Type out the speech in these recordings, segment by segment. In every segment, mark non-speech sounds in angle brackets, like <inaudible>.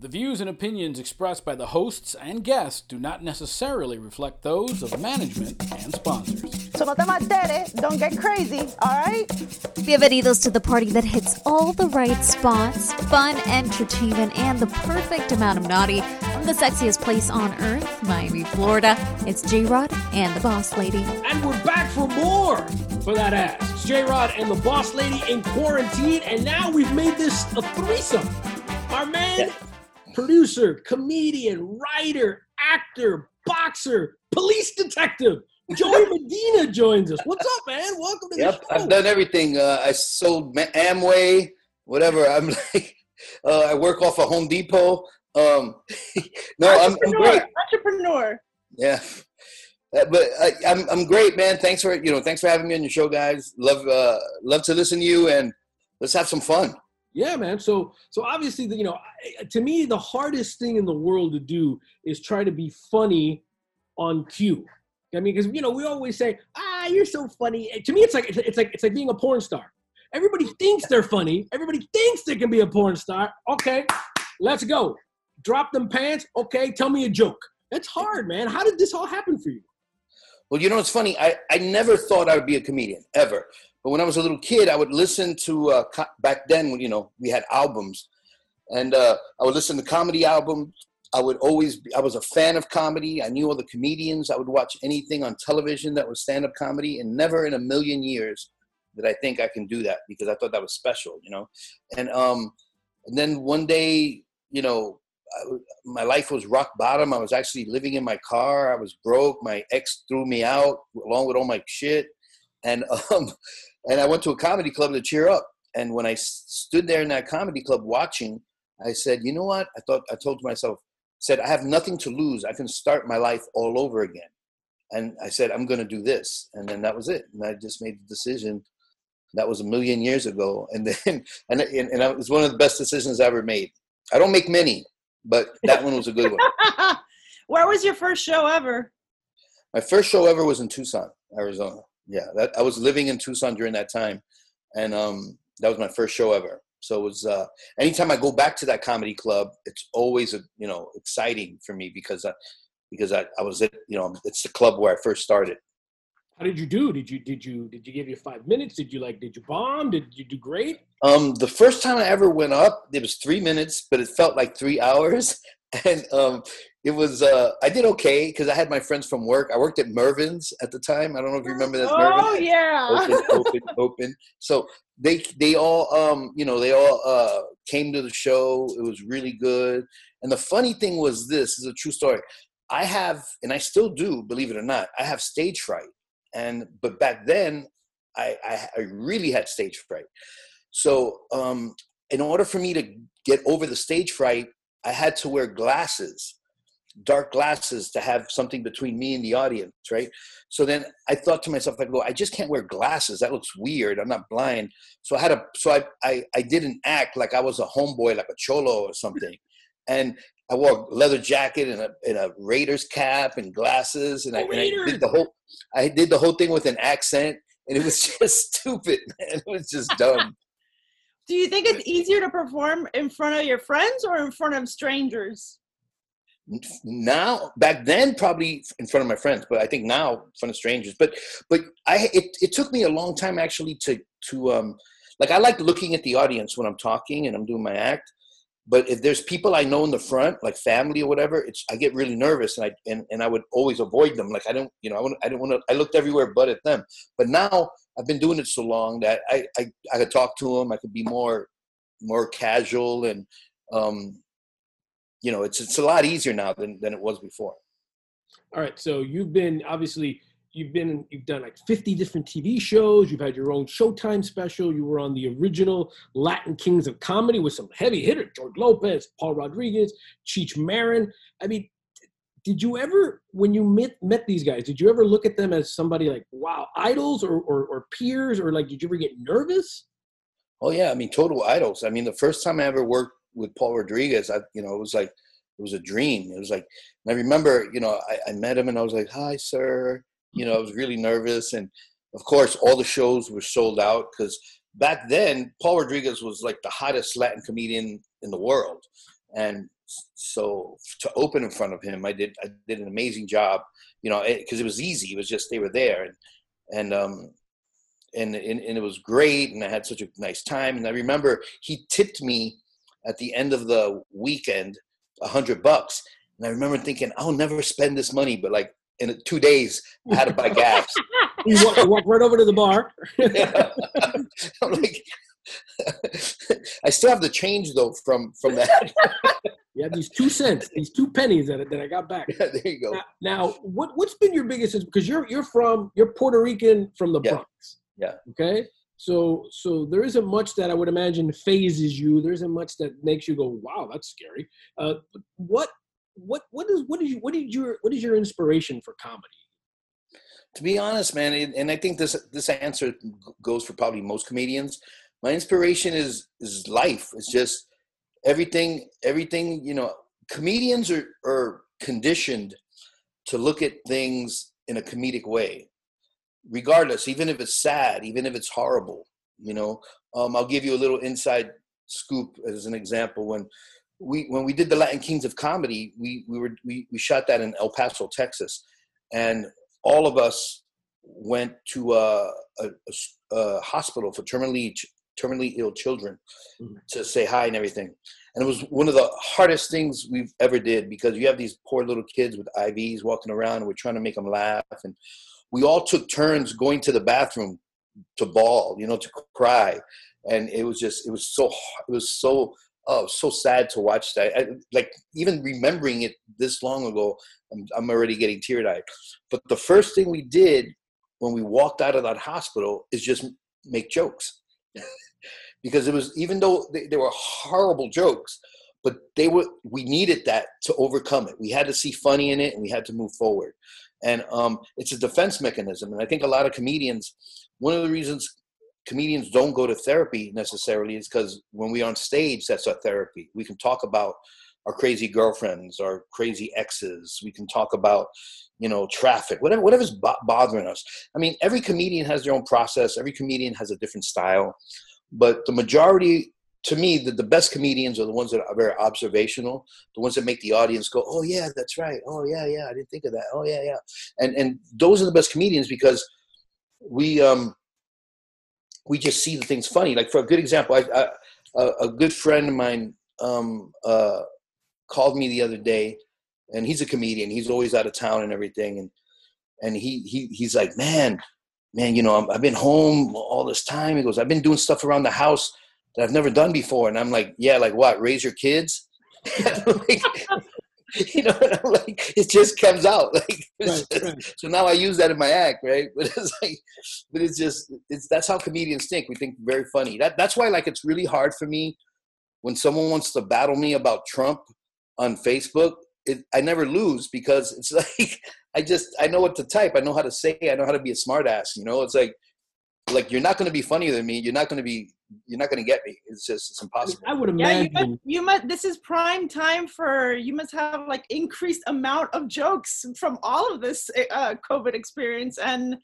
The views and opinions expressed by the hosts and guests do not necessarily reflect those of management and sponsors. So no te malteres, don't get crazy, alright? Bienvenidos to the party that hits all the right spots fun, entertainment, and the perfect amount of naughty from the sexiest place on earth, Miami, Florida. It's J Rod and the Boss Lady. And we're back for more for that ass. It's J Rod and the Boss Lady in quarantine, and now we've made this a threesome. Our man, yeah. Producer, comedian, writer, actor, boxer, police detective. Joey <laughs> Medina joins us. What's up, man? Welcome to yep, the show. I've done everything. Uh, I sold Amway, whatever. I'm <laughs> like, uh, I work off a of Home Depot. Um, <laughs> no, I'm, I'm, great. Entrepreneur. Yeah, uh, but I, am I'm, I'm great, man. Thanks for you know, thanks for having me on your show, guys. Love uh, love to listen to you, and let's have some fun. Yeah, man. So so obviously, the, you know, to me, the hardest thing in the world to do is try to be funny on cue. I mean, because you know, we always say, "Ah, you're so funny." To me, it's like it's like it's like being a porn star. Everybody thinks they're funny. Everybody thinks they can be a porn star. Okay, let's go. Drop them pants. Okay, tell me a joke. That's hard, man. How did this all happen for you? Well, you know, it's funny. I, I never thought I would be a comedian ever. But when I was a little kid, I would listen to uh, back then. You know we had albums, and uh, I would listen to comedy albums. I would always be, I was a fan of comedy. I knew all the comedians. I would watch anything on television that was stand up comedy, and never in a million years did I think I can do that because I thought that was special, you know. And um, and then one day, you know, my life was rock bottom. I was actually living in my car. I was broke. My ex threw me out along with all my shit, and <laughs> um, and I went to a comedy club to cheer up. And when I stood there in that comedy club watching, I said, you know what? I thought I told myself, said I have nothing to lose. I can start my life all over again. And I said, I'm going to do this. And then that was it. And I just made the decision. That was a million years ago. And then, <laughs> and, and, and it was one of the best decisions I ever made. I don't make many, but that one was a good one. <laughs> Where was your first show ever? My first show ever was in Tucson, Arizona. Yeah, that, I was living in Tucson during that time, and um, that was my first show ever. So it was uh, anytime I go back to that comedy club, it's always a, you know exciting for me because I, because I, I was at you know it's the club where I first started. How did you do? Did you did you did you give you five minutes? Did you like did you bomb? Did you do great? Um, the first time I ever went up, it was three minutes, but it felt like three <laughs> hours. And um, it was uh, I did okay because I had my friends from work. I worked at Mervyn's at the time. I don't know if you remember that. Oh Mervyn's. yeah. Open, open, open. So they they all um you know they all uh came to the show. It was really good. And the funny thing was this, this is a true story. I have and I still do, believe it or not, I have stage fright and but back then I, I, I really had stage fright. So um, in order for me to get over the stage fright, I had to wear glasses, dark glasses, to have something between me and the audience, right? So then I thought to myself, I go, I just can't wear glasses. That looks weird. I'm not blind. So I had a, so I, I, I didn't act like I was a homeboy, like a cholo or something. And I wore a leather jacket and a, and a Raiders cap and glasses, and, I, and I did the whole I did the whole thing with an accent, and it was <laughs> just stupid, man. It was just dumb. Do you think it's easier to perform in front of your friends or in front of strangers? Now, back then, probably in front of my friends, but I think now in front of strangers. But but I it, it took me a long time actually to to um like I like looking at the audience when I'm talking and I'm doing my act but if there's people I know in the front, like family or whatever, it's I get really nervous and I and, and I would always avoid them. Like I don't, you know, I, I didn't want to. I looked everywhere but at them. But now I've been doing it so long that I I, I could talk to them. I could be more more casual and um, you know, it's it's a lot easier now than than it was before. All right, so you've been obviously you've been you've done like 50 different TV shows. You've had your own Showtime special. You were on the original Latin Kings of Comedy with some heavy hitters: George Lopez, Paul Rodriguez, Cheech Marin. I mean, did you ever, when you met met these guys, did you ever look at them as somebody like wow idols or or, or peers, or like did you ever get nervous? Oh yeah, I mean total idols. I mean the first time I ever worked with Paul Rodriguez, I you know it was like it was a dream. It was like and I remember, you know, I, I met him and I was like, "Hi, sir," You know, I was really nervous, and of course, all the shows were sold out because back then Paul Rodriguez was like the hottest Latin comedian in the world. and so to open in front of him, I did I did an amazing job, you know, because it, it, was easy. It was just they were there, and and um and, and and it was great, and I had such a nice time. And I remember he tipped me at the end of the weekend a hundred bucks, and I remember thinking I'll never spend this money, but like in two days I had to buy gas. <laughs> you walk, walk, right over to the bar. <laughs> I'm like, <laughs> I still have the change though from from that. you have these two cents, these two pennies that, that I got back. Yeah, there you go. Now, now, what what's been your biggest? Because you're you're from you're Puerto Rican from the yeah. Bronx. Yeah. Okay. So so there isn't much that I would imagine fazes you. There isn't much that makes you go, wow, that's scary. Uh, what what what is what is you what is your what is your inspiration for comedy? To be honest, man, and I think this this answer goes for probably most comedians my inspiration is is life. It's just everything. Everything you know. Comedians are are conditioned to look at things in a comedic way, regardless, even if it's sad, even if it's horrible. You know, um, I'll give you a little inside scoop as an example. When we when we did the Latin Kings of Comedy, we we were we, we shot that in El Paso, Texas, and all of us went to a, a, a hospital for terminally terminally ill children mm-hmm. to say hi and everything. And it was one of the hardest things we've ever did because you have these poor little kids with IVs walking around and we're trying to make them laugh. And we all took turns going to the bathroom to bawl, you know, to cry. And it was just, it was so, it was so, oh, so sad to watch that. I, like even remembering it this long ago, I'm, I'm already getting teary eyed. But the first thing we did when we walked out of that hospital is just make jokes. <laughs> because it was even though they, they were horrible jokes, but they were we needed that to overcome it. We had to see funny in it, and we had to move forward. And um, it's a defense mechanism. And I think a lot of comedians, one of the reasons comedians don't go to therapy necessarily is because when we're on stage, that's our therapy. We can talk about our crazy girlfriends, our crazy exes. We can talk about, you know, traffic, whatever, whatever's bothering us. I mean, every comedian has their own process. Every comedian has a different style. But the majority, to me, the, the best comedians are the ones that are very observational, the ones that make the audience go, oh, yeah, that's right. Oh, yeah, yeah, I didn't think of that. Oh, yeah, yeah. And, and those are the best comedians because we, um, we just see the things funny. Like for a good example, I, I, a, a good friend of mine um, uh, called me the other day, and he's a comedian. He's always out of town and everything, and and he he he's like, man, man, you know, i have been home all this time. He goes, I've been doing stuff around the house that I've never done before. And I'm like, yeah, like what? Raise your kids? <laughs> like, <laughs> you know, I'm like, it just comes out. <laughs> Like, right, right. so now I use that in my act, right? <laughs> But it's like, but it's just, it's that's how comedians think. We think very funny. That that's why, like, it's really hard for me when someone wants to battle me about Trump on Facebook it, I never lose because it's like I just I know what to type. I know how to say. I know how to be a smartass. You know, it's like like you're not going to be funnier than me. You're not going to be. You're not going to get me. It's just it's impossible. I would imagine. Yeah, you must, you must. This is prime time for you. Must have like increased amount of jokes from all of this uh, COVID experience and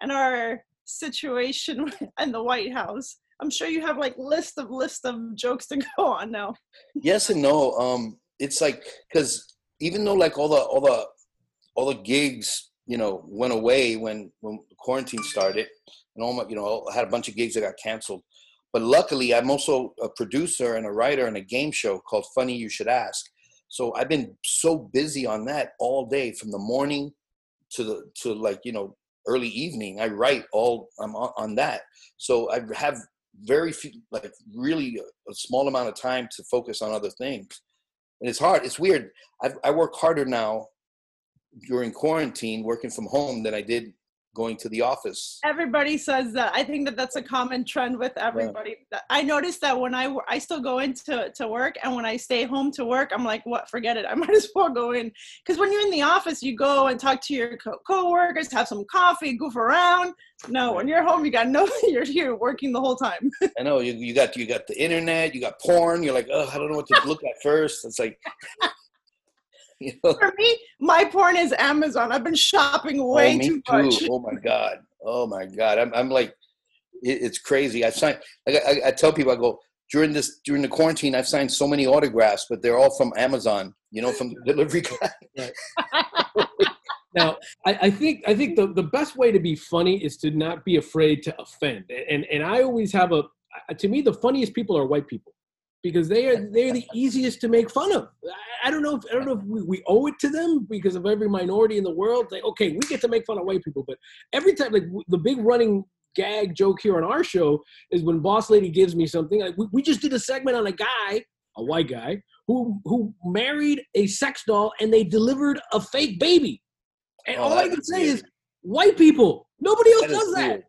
and our situation <laughs> in the White House. I'm sure you have like list of list of jokes to <laughs> go on now. Yes and no. Um, it's like because even though like all the all the all the gigs you know went away when when quarantine started and all my you know I had a bunch of gigs that got canceled but luckily i'm also a producer and a writer in a game show called funny you should ask so i've been so busy on that all day from the morning to the to like you know early evening i write all i'm on, on that so i have very few like really a small amount of time to focus on other things and it's hard. It's weird. I've, I work harder now during quarantine, working from home, than I did going to the office. Everybody says that. I think that that's a common trend with everybody. Yeah. I noticed that when I I still go into to work, and when I stay home to work, I'm like, what? Forget it. I <laughs> might as well go in because when you're in the office, you go and talk to your co- coworkers, have some coffee, goof around. No, when you're home, you got no. <laughs> You're here working the whole time. <laughs> I know you. You got you got the internet. You got porn. You're like, oh, I don't know what to look at first. It's like. <laughs> You know? For me, my porn is Amazon. I've been shopping oh, way oh, too, too much. Oh my god. Oh my god. I'm I'm like, it, it's crazy. I sign. Like I, I tell people, I go, during this during the quarantine, I've signed so many autographs, but they're all from Amazon. You know, from the delivery guy. <laughs> now I, I, think i think the, the best way to be funny is to not be afraid to offend and and i always have a to me the funniest people are white people because they are they're the easiest to make fun of i, don't know if i don't know if we, we, owe it to them because of every minority in the world like okay we get to make fun of white people but every time like the big running gag joke here on our show is when boss lady gives me something like we, we just did a segment on a guy a white guy who who married a sex doll and they delivered a fake baby and oh, all I can say weird. is white people. Nobody else that does that. Weird.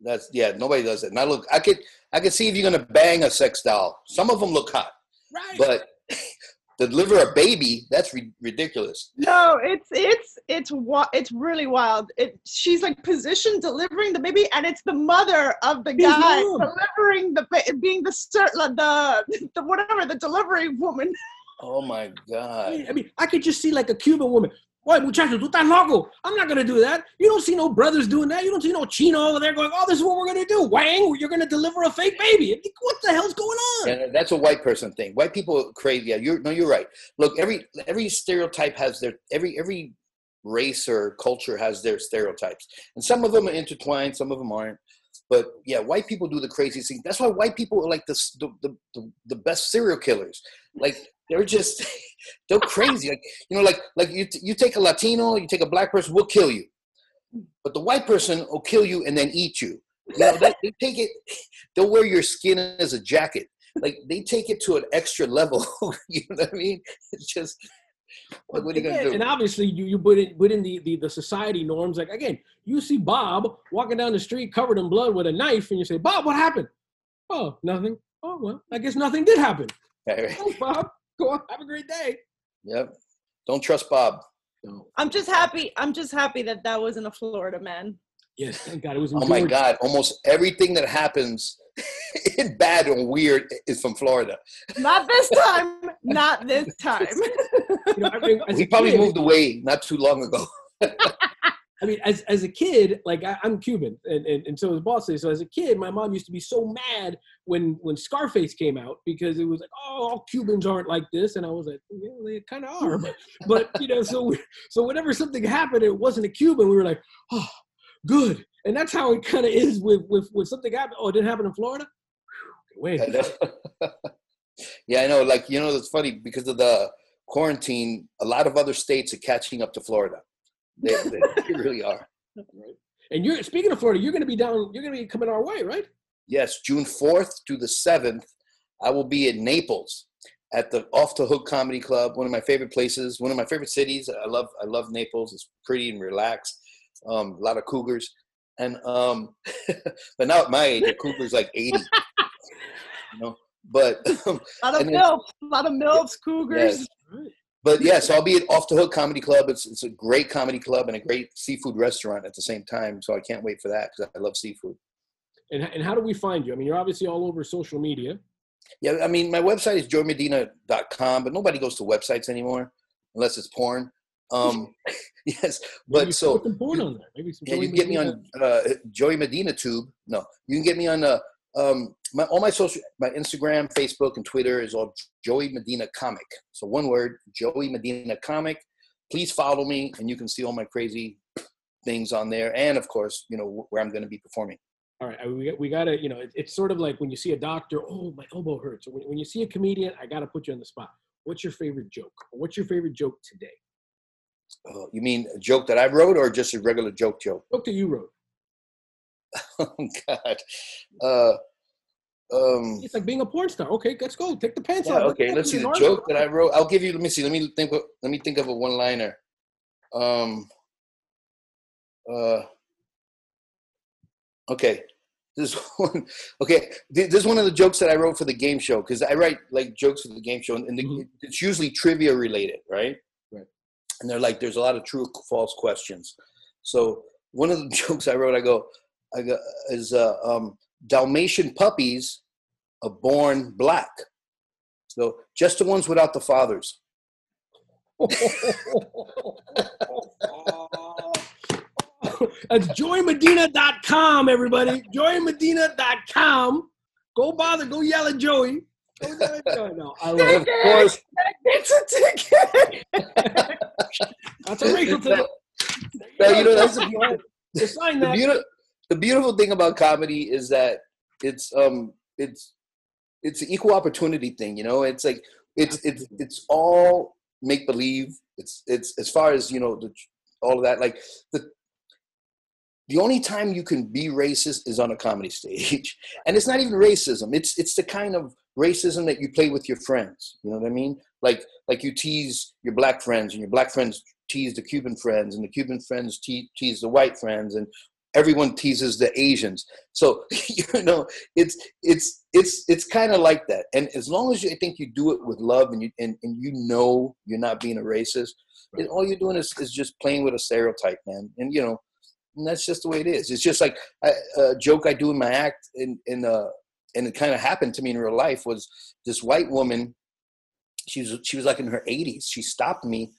That's yeah, nobody does it. And I look, I could, I can see if you're gonna bang a sex doll. Some of them look hot, right? But <laughs> deliver a baby, that's ri- ridiculous. No, it's it's it's it's really wild. It she's like positioned delivering the baby, and it's the mother of the guy delivering the being the the the whatever the delivery woman. Oh my god! I mean, I could just see like a Cuban woman. Oye, muchachos, tú estás loco. I'm not going to do that. You don't see no brothers doing that. You don't see no Chino over there going, oh, this is what we're going to do. Wang, you're going to deliver a fake baby. What the hell's going on? Yeah, that's a white person thing. White people crave, yeah, you're, no, you're right. Look, every every stereotype has their, every every race or culture has their stereotypes. And some of them are intertwined, some of them aren't. But yeah, white people do the crazy thing. That's why white people are like the, the, the, the best serial killers. Like they're just <laughs> they're crazy. Like you know, like like you you take a Latino, you take a black person, we'll kill you, but the white person will kill you and then eat you. You know, they, they take it. <laughs> They'll wear your skin as a jacket. Like they take it to an extra level. <laughs> you know what I mean? It's just. Like, what are you gonna do? And obviously, you you put in put in the, the the society norms. Like again, you see Bob walking down the street covered in blood with a knife, and you say, "Bob, what happened?" Oh, nothing. Oh well, I guess nothing did happen. Hey, Bob. <laughs> Go on. Have a great day. Yep. Don't trust Bob. No. I'm just happy. I'm just happy that that wasn't a Florida man. Yes, thank God it was. oh my God! Almost everything that happens <laughs> in bad and weird is from Florida. Not this time. Not this time. <laughs> you know, I mean, he probably kid, moved away not too long ago. I mean, as, as a kid, like I, am Cuban, and, and, and so is Boss So as a kid, my mom used to be so mad when when Scarface came out because it was like, oh, all Cubans aren't like this, and I was like, yeah, they kind of are, but but you know, so we, so whenever something happened, it wasn't a Cuban, we were like, oh, good, and that's how it kind of is with with with something happened. Oh, it didn't happen in Florida. Wait. <laughs> yeah, I know. Like you know, it's funny because of the quarantine. A lot of other states are catching up to Florida. They, they really are. Right. And you're speaking of Florida, you're going to be down. You're going to be coming our way, right? Yes, June fourth to the seventh. I will be in Naples at the Off the Hook Comedy Club, one of my favorite places, one of my favorite cities. I love I love Naples. It's pretty and relaxed. Um, a lot of cougars, and um, <laughs> but now at my age, a cougar's like eighty. <laughs> you know, but um, <laughs> a lot of milfs, a lot of milfs, cougars. Yes but yeah, so I'll be at Off the Hook Comedy Club. It's it's a great comedy club and a great seafood restaurant at the same time. So I can't wait for that because I love seafood. And and how do we find you? I mean, you're obviously all over social media. Yeah, I mean, my website is joeymedina.com, but nobody goes to websites anymore unless it's porn. Um, <laughs> yes, but Maybe so porn on there. Maybe some yeah, you can get me on uh, Joey Medina Tube. No, you can get me on uh, um, my, all my social, my Instagram, Facebook, and Twitter is all Joey Medina Comic. So one word, Joey Medina Comic. Please follow me, and you can see all my crazy things on there, and of course, you know where I'm going to be performing. All right, we we gotta, you know, it's sort of like when you see a doctor, oh, my elbow hurts. When, when you see a comedian, I gotta put you on the spot. What's your favorite joke? What's your favorite joke today? Uh, you mean a joke that I wrote, or just a regular joke joke? Joke that you wrote. <laughs> oh God. Uh, um, it's like being a porn star. Okay, let's go. Take the pants yeah, off. Okay, let's see the joke that I wrote. I'll give you. Let me see. Let me think. Of, let me think of a one-liner. Um. Uh. Okay, this <laughs> one. Okay, this is one of the jokes that I wrote for the game show because I write like jokes for the game show, and the, mm-hmm. it's usually trivia related, right? Right. And they're like, there's a lot of true, false questions. So one of the <laughs> jokes I wrote, I go, I go is uh, um Dalmatian puppies are born black. So just the ones without the fathers. <laughs> That's joeymedina.com, everybody. joeymedina.com. Go bother. Go yell at Joey. Go yell at Joey. No, I love it. of course, It's a ticket. <laughs> That's a racial thing. now, you know that's the beautiful, Just sign the, that. The beautiful thing about comedy is that it's um it's it's an equal opportunity thing. You know, it's like it's it's it's all make believe. It's it's as far as you know the all of that. Like the the only time you can be racist is on a comedy <laughs> stage, and it's not even racism. It's it's the kind of racism that you play with your friends. You know what I mean? Like like you tease your black friends, and your black friends tease the Cuban friends, and the Cuban friends te- tease the white friends, and everyone teases the Asians. So <laughs> you know, it's it's it's it's kind of like that. And as long as you I think you do it with love, and you and, and you know you're not being a racist, it, all you're doing is, is just playing with a stereotype, man. And you know, and that's just the way it is. It's just like a, a joke I do in my act, in in uh, and it kind of happened to me in real life. Was this white woman? She was she was like in her 80s. She stopped me,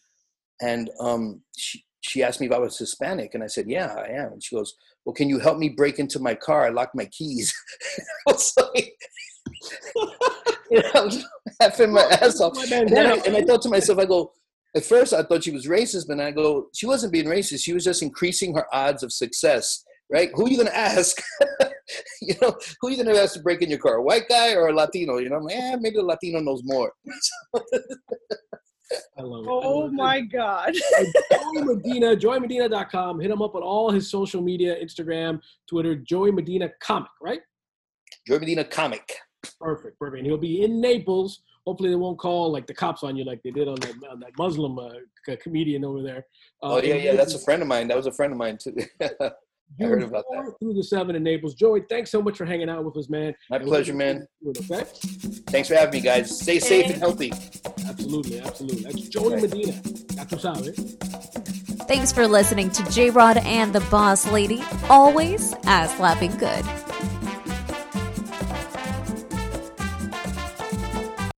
and um, she she asked me if I was Hispanic, and I said, "Yeah, I am." And she goes, "Well, can you help me break into my car? I locked my keys." <laughs> I was like, <laughs> you know, I was laughing my ass off. And, I, and I thought to myself, I go, at first I thought she was racist, but I go, she wasn't being racist. She was just increasing her odds of success, right? Who are you going to ask? <laughs> you know, who are you going to ask to break in your car? A white guy or a Latino? You know, I'm like, eh, maybe the Latino knows more. I love it. Oh love it. my God. <laughs> Joey Medina, joeymedina.com. Hit him up on all his social media, Instagram, Twitter, Joey Medina Comic, right? Joey Medina comic. Perfect, perfect. And he'll be in Naples. Hopefully, they won't call like the cops on you like they did on that, on that Muslim uh, comedian over there. Uh, Oh, yeah, yeah, that's a friend of mine. That was a friend of mine, too. <laughs> I June heard about that. Through the 7 in Naples. Joey, thanks so much for hanging out with us, man. My And pleasure, man. keep doing it, Okay? Thanks for having me, guys. Stay safe and healthy. Absolutely, absolutely. That's Joey Right. Medina. Ya tú sabes. Thanks for listening to J Rod and the Boss Lady, always as laughing good.